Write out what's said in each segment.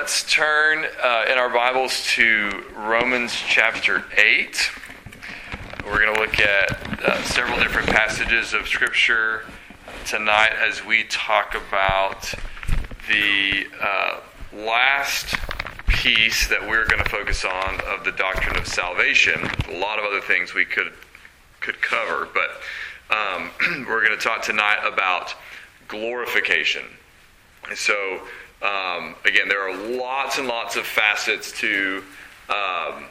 let's turn uh, in our Bibles to Romans chapter 8. We're going to look at uh, several different passages of Scripture tonight as we talk about the uh, last piece that we're going to focus on of the doctrine of salvation. A lot of other things we could could cover, but um, we're going to talk tonight about glorification. And So um, again, there are lots and lots of facets to um,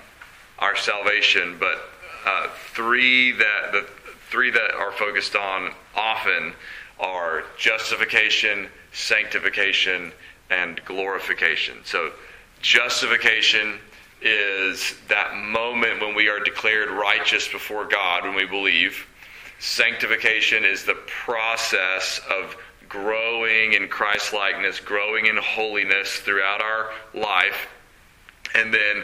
our salvation, but uh, three that the three that are focused on often are justification, sanctification, and glorification. So, justification is that moment when we are declared righteous before God when we believe. Sanctification is the process of growing in Christ likeness, growing in holiness throughout our life. And then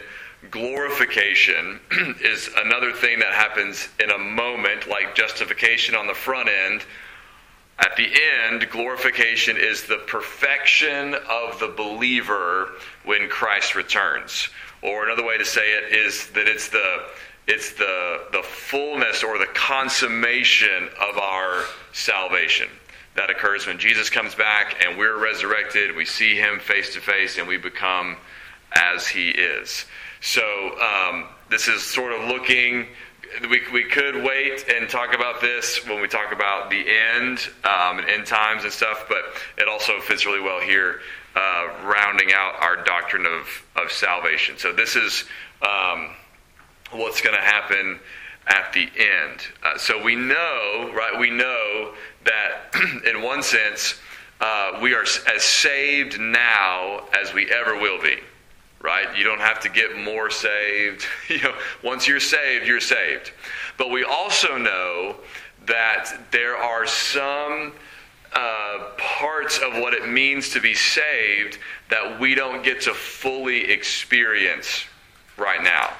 glorification is another thing that happens in a moment, like justification on the front end. At the end, glorification is the perfection of the believer when Christ returns. Or another way to say it is that it's the it's the the fullness or the consummation of our salvation that occurs when Jesus comes back and we're resurrected. We see him face to face and we become as he is. So um, this is sort of looking. We, we could wait and talk about this when we talk about the end um, and end times and stuff, but it also fits really well here, uh, rounding out our doctrine of, of salvation. So this is um, what's going to happen at the end. Uh, so we know, right? We know that in one sense, uh, we are as saved now as we ever will be. Right? You don't have to get more saved. you know, once you're saved, you're saved. But we also know that there are some uh, parts of what it means to be saved that we don't get to fully experience right now.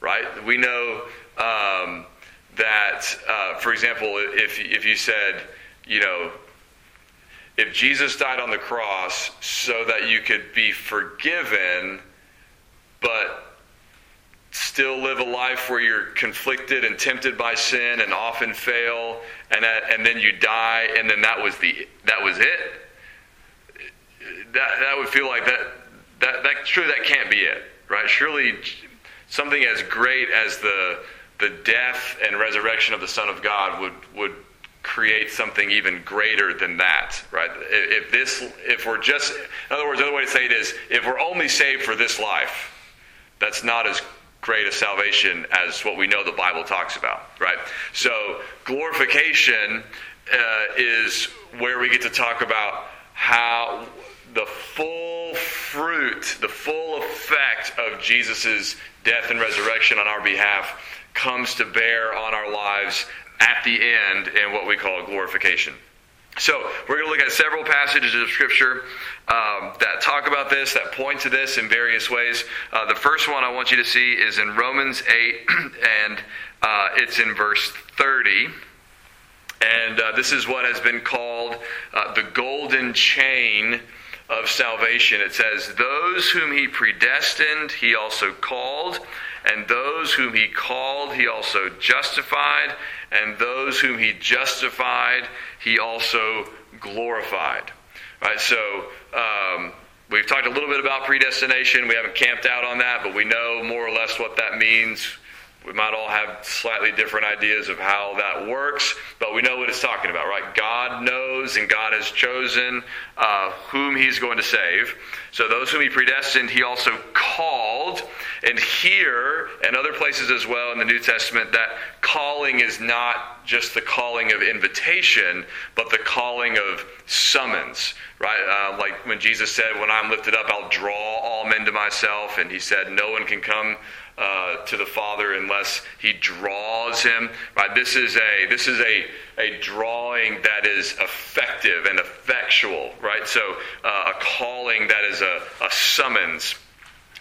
Right? We know um, that, uh, for example, if, if you said, you know, if Jesus died on the cross so that you could be forgiven, but still live a life where you're conflicted and tempted by sin and often fail, and that, and then you die, and then that was the that was it. That that would feel like that that that surely that can't be it, right? Surely something as great as the the death and resurrection of the Son of God would, would create something even greater than that, right? If this, if we're just, in other words, another way to say it is, if we're only saved for this life, that's not as great a salvation as what we know the Bible talks about, right? So glorification uh, is where we get to talk about how the full fruit, the full effect of Jesus' death and resurrection on our behalf comes to bear on our lives at the end in what we call glorification. So, we're going to look at several passages of Scripture um, that talk about this, that point to this in various ways. Uh, the first one I want you to see is in Romans 8, and uh, it's in verse 30. And uh, this is what has been called uh, the golden chain of salvation. It says, Those whom he predestined, he also called. And those whom he called, he also justified. And those whom he justified, he also glorified. Right, so um, we've talked a little bit about predestination. We haven't camped out on that, but we know more or less what that means. We might all have slightly different ideas of how that works, but we know what it's talking about, right? God knows and God has chosen uh, whom He's going to save. So those whom He predestined, He also called. And here and other places as well in the New Testament, that calling is not just the calling of invitation, but the calling of summons, right? Uh, like when Jesus said, When I'm lifted up, I'll draw all men to myself. And He said, No one can come uh, to the Father unless He draws him. Right? This is a this is a a drawing that is effective and effectual. Right? So uh, a calling that is a, a summons.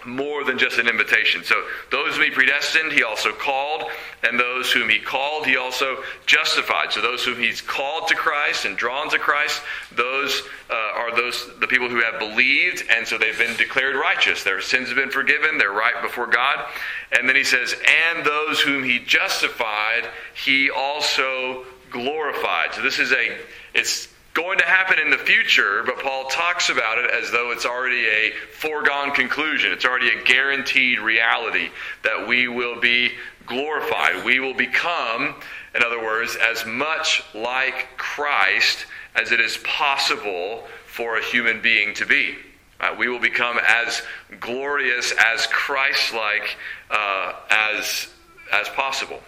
More than just an invitation. So, those whom he predestined, he also called, and those whom he called, he also justified. So, those whom he's called to Christ and drawn to Christ, those uh, are those the people who have believed, and so they've been declared righteous. Their sins have been forgiven, they're right before God. And then he says, and those whom he justified, he also glorified. So, this is a, it's going to happen in the future, but Paul talks about it as though it's already a foregone conclusion. It's already a guaranteed reality that we will be glorified. We will become, in other words, as much like Christ as it is possible for a human being to be. Uh, we will become as glorious, as Christ-like uh, as as possible.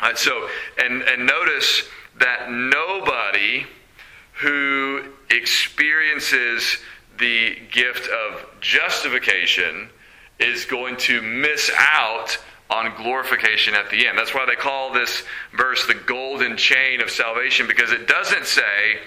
Uh, so, and and notice that nobody who experiences the gift of justification is going to miss out on glorification at the end. That's why they call this verse the golden chain of salvation, because it doesn't say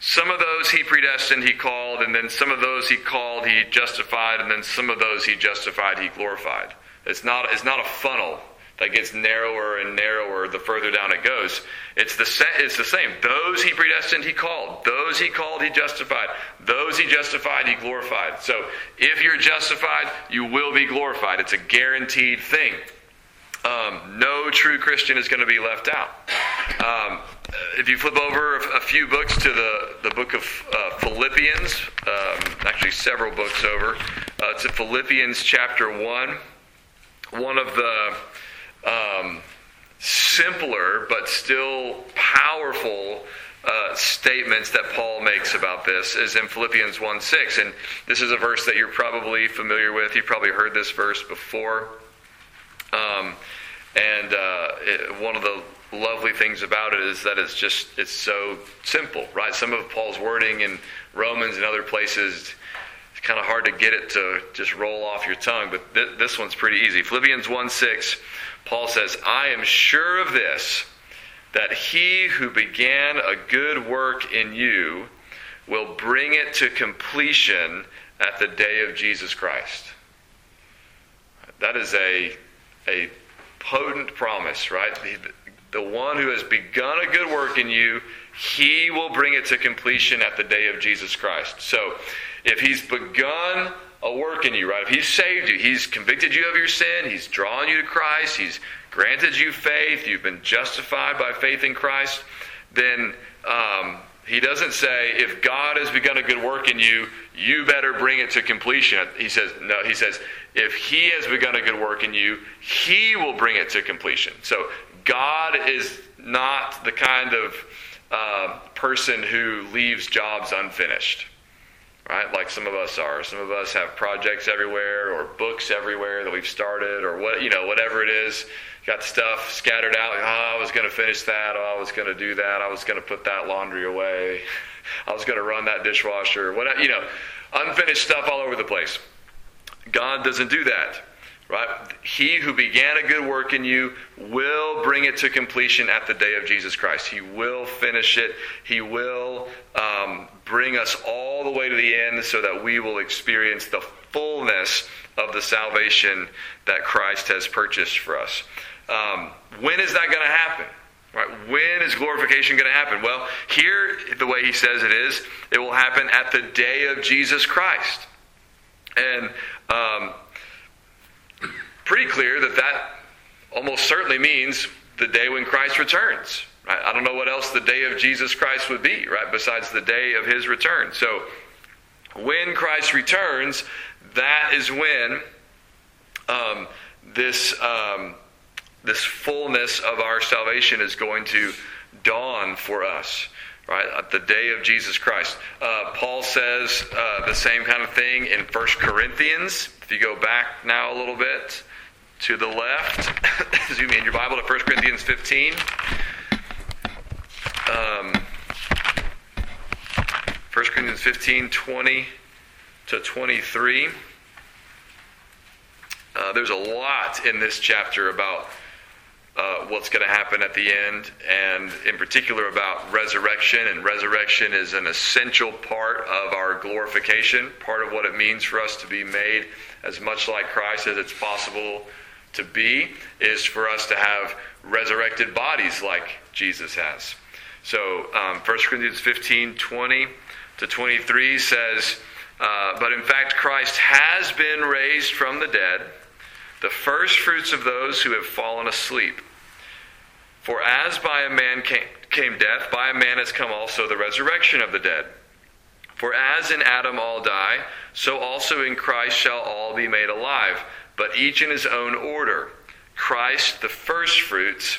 some of those he predestined, he called, and then some of those he called, he justified, and then some of those he justified, he glorified. It's not, it's not a funnel that gets narrower and narrower the further down it goes. It's the, it's the same. Those he predestined, he called. Those he called, he justified. Those he justified, he glorified. So if you're justified, you will be glorified. It's a guaranteed thing. Um, no true Christian is going to be left out. Um, if you flip over a few books to the, the book of uh, Philippians, um, actually several books over, uh, to Philippians chapter 1, one of the um, simpler but still powerful uh, statements that Paul makes about this is in Philippians 1 6. And this is a verse that you're probably familiar with. You've probably heard this verse before. Um, and uh, it, one of the lovely things about it is that it's just it's so simple right some of paul's wording in romans and other places it's kind of hard to get it to just roll off your tongue but th- this one's pretty easy philippians 1 6 Paul says, I am sure of this, that he who began a good work in you will bring it to completion at the day of Jesus Christ. That is a, a potent promise, right? The, the one who has begun a good work in you, he will bring it to completion at the day of Jesus Christ. So, if he's begun a work in you, right? If He's saved you, He's convicted you of your sin, He's drawn you to Christ, He's granted you faith, you've been justified by faith in Christ, then um, He doesn't say, if God has begun a good work in you, you better bring it to completion. He says, no, He says, if He has begun a good work in you, He will bring it to completion. So God is not the kind of uh, person who leaves jobs unfinished right? Like some of us are. Some of us have projects everywhere or books everywhere that we've started or what, you know, whatever it is. Got stuff scattered out. Oh, I was going to finish that. Oh, I was going to do that. I was going to put that laundry away. I was going to run that dishwasher. What, you know, unfinished stuff all over the place. God doesn't do that. Right? He who began a good work in you will bring it to completion at the day of Jesus Christ. He will finish it. He will um, bring us all the way to the end so that we will experience the fullness of the salvation that Christ has purchased for us. Um, when is that going to happen? Right? When is glorification going to happen? Well, here, the way he says it is, it will happen at the day of Jesus Christ. And um, pretty clear that that almost certainly means the day when Christ returns. Right? I don't know what else the day of Jesus Christ would be, right? Besides the day of his return. So, when Christ returns, that is when um, this um, this fullness of our salvation is going to dawn for us. Right at the day of Jesus Christ, uh, Paul says uh, the same kind of thing in 1 Corinthians. If you go back now a little bit, to the left, zoom in your Bible to 1 Corinthians 15. Um, 1 Corinthians 15, 20 to 23. Uh, there's a lot in this chapter about uh, what's going to happen at the end, and in particular about resurrection. And resurrection is an essential part of our glorification, part of what it means for us to be made as much like Christ as it's possible to be, is for us to have resurrected bodies like Jesus has. So, um, 1 Corinthians 15 20 to 23 says, uh, But in fact, Christ has been raised from the dead, the first fruits of those who have fallen asleep. For as by a man came, came death, by a man has come also the resurrection of the dead. For as in Adam all die, so also in Christ shall all be made alive, but each in his own order. Christ the firstfruits,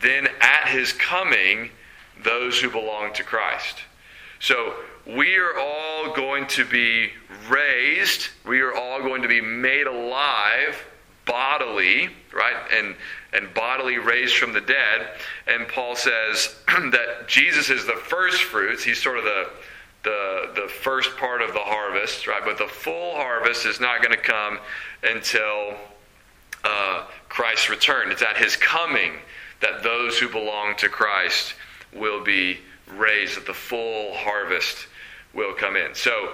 then at his coming, those who belong to Christ. So we are all going to be raised, we are all going to be made alive bodily, right? And and bodily raised from the dead. And Paul says that Jesus is the first fruits. He's sort of the the the first part of the harvest, right? But the full harvest is not going to come until uh, Christ's return. It's at His coming that those who belong to Christ will be raised. That the full harvest will come in. So.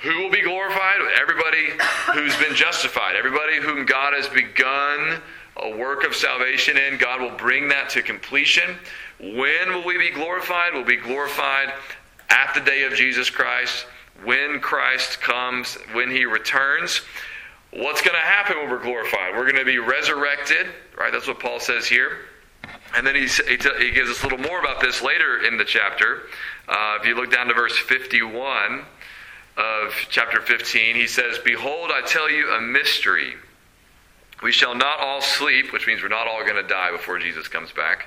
Who will be glorified? Everybody who's been justified. Everybody whom God has begun a work of salvation in. God will bring that to completion. When will we be glorified? We'll be glorified at the day of Jesus Christ, when Christ comes, when he returns. What's going to happen when we're glorified? We're going to be resurrected, right? That's what Paul says here. And then he, he, he gives us a little more about this later in the chapter. Uh, if you look down to verse 51 of chapter 15, he says, Behold, I tell you a mystery. We shall not all sleep, which means we're not all going to die before Jesus comes back.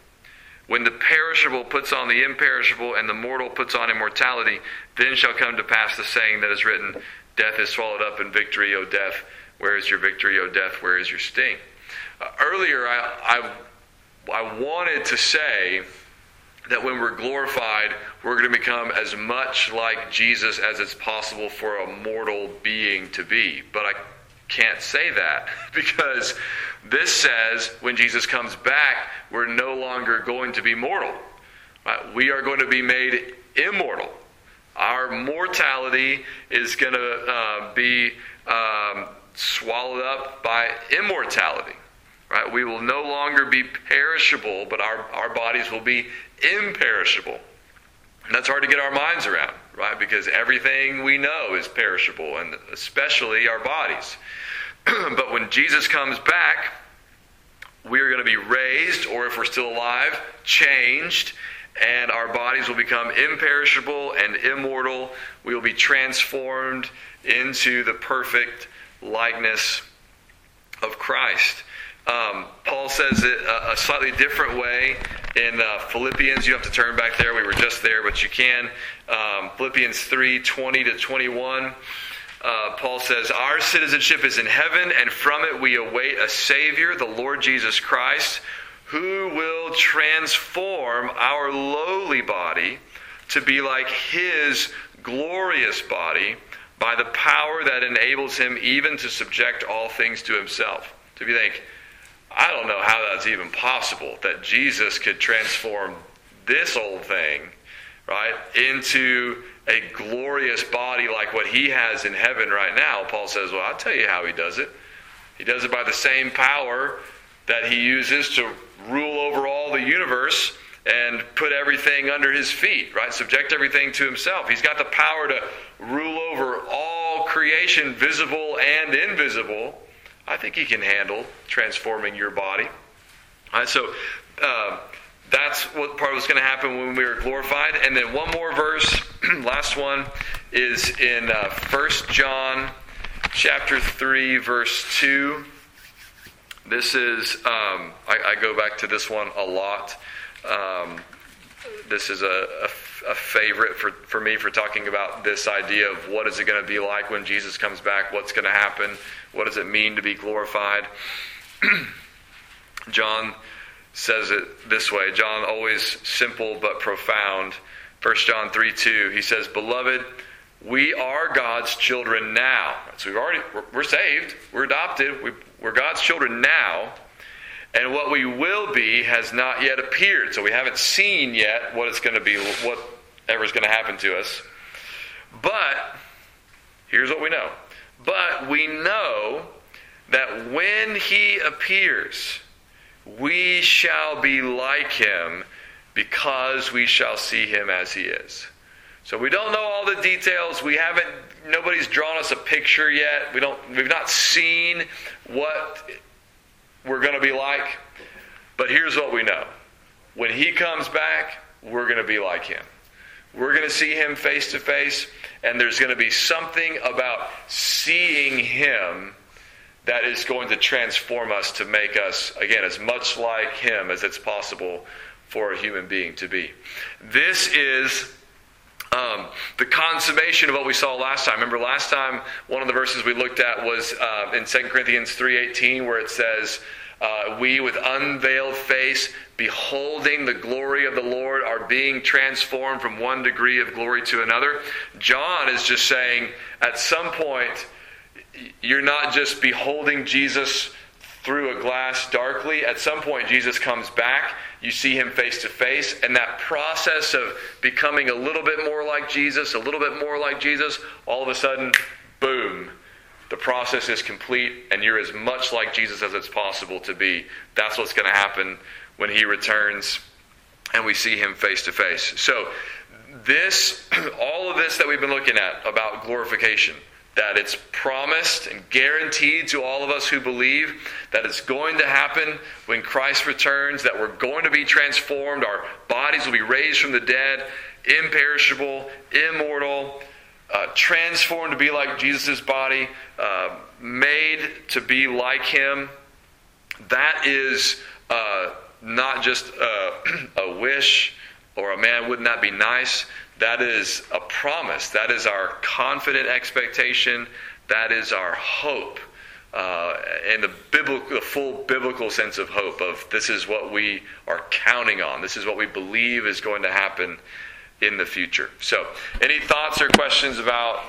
When the perishable puts on the imperishable and the mortal puts on immortality, then shall come to pass the saying that is written Death is swallowed up in victory, O death. Where is your victory, O death? Where is your sting? Uh, earlier, I, I, I wanted to say that when we're glorified, we're going to become as much like Jesus as it's possible for a mortal being to be. But I can't say that because this says when Jesus comes back, we're no longer going to be mortal. We are going to be made immortal. Our mortality is going to uh, be um, swallowed up by immortality. Right? We will no longer be perishable, but our, our bodies will be imperishable. And that's hard to get our minds around, right? Because everything we know is perishable, and especially our bodies. but when Jesus comes back, we are going to be raised, or if we're still alive, changed, and our bodies will become imperishable and immortal. We will be transformed into the perfect likeness of Christ. Um, Paul says it a, a, slightly different way in uh, Philippians. You have to turn back there. We were just there, but you can. Um, Philippians 3 20 to 21 uh, Paul says, Our citizenship is in heaven, and from it we await a Savior, the Lord Jesus Christ, who will transform our lowly body to be like his glorious body by the power that enables him even to subject all things to himself. So if you think, I don't know how that's even possible that Jesus could transform this old thing, right, into a glorious body like what he has in heaven right now, Paul says, Well, I'll tell you how he does it. He does it by the same power that he uses to rule over all the universe and put everything under his feet, right? Subject everything to himself. He's got the power to rule over all creation, visible and invisible. I think he can handle transforming your body. All right, so uh, that's what part was going to happen when we were glorified. And then one more verse, last one, is in uh, 1 John chapter 3, verse 2. This is, um, I, I, go back to this one a lot. Um, this is a, a, a, favorite for, for me for talking about this idea of what is it going to be like when Jesus comes back? What's going to happen? What does it mean to be glorified? John says it this way. John always simple but profound. 1 John 3 2, he says, Beloved, we are God's children now. So we've already we're saved, we're adopted, we're God's children now. And what we will be has not yet appeared. So we haven't seen yet what it's going to be, whatever's going to happen to us. But here's what we know. But we know that when he appears, we shall be like him because we shall see him as he is. So we don't know all the details. We haven't nobody's drawn us a picture yet. We don't we've not seen what we're going to be like. But here's what we know. When he comes back, we're going to be like him. We're going to see him face to face and there's going to be something about seeing him that is going to transform us to make us, again, as much like Him as it's possible for a human being to be. This is um, the consummation of what we saw last time. Remember, last time one of the verses we looked at was uh, in 2 Corinthians 3.18 where it says, uh, we with unveiled face, beholding the glory of the Lord, are being transformed from one degree of glory to another. John is just saying, at some point, you're not just beholding Jesus through a glass darkly. At some point, Jesus comes back. You see him face to face. And that process of becoming a little bit more like Jesus, a little bit more like Jesus, all of a sudden, boom, the process is complete, and you're as much like Jesus as it's possible to be. That's what's going to happen when he returns and we see him face to face. So, this, all of this that we've been looking at about glorification, that it's promised and guaranteed to all of us who believe that it's going to happen when Christ returns, that we're going to be transformed, our bodies will be raised from the dead, imperishable, immortal, uh, transformed to be like Jesus' body, uh, made to be like Him. That is uh, not just a, a wish or a man, wouldn't that be nice? That is a promise. That is our confident expectation. That is our hope. Uh, and the biblical, the full biblical sense of hope of this is what we are counting on. This is what we believe is going to happen in the future. So, any thoughts or questions about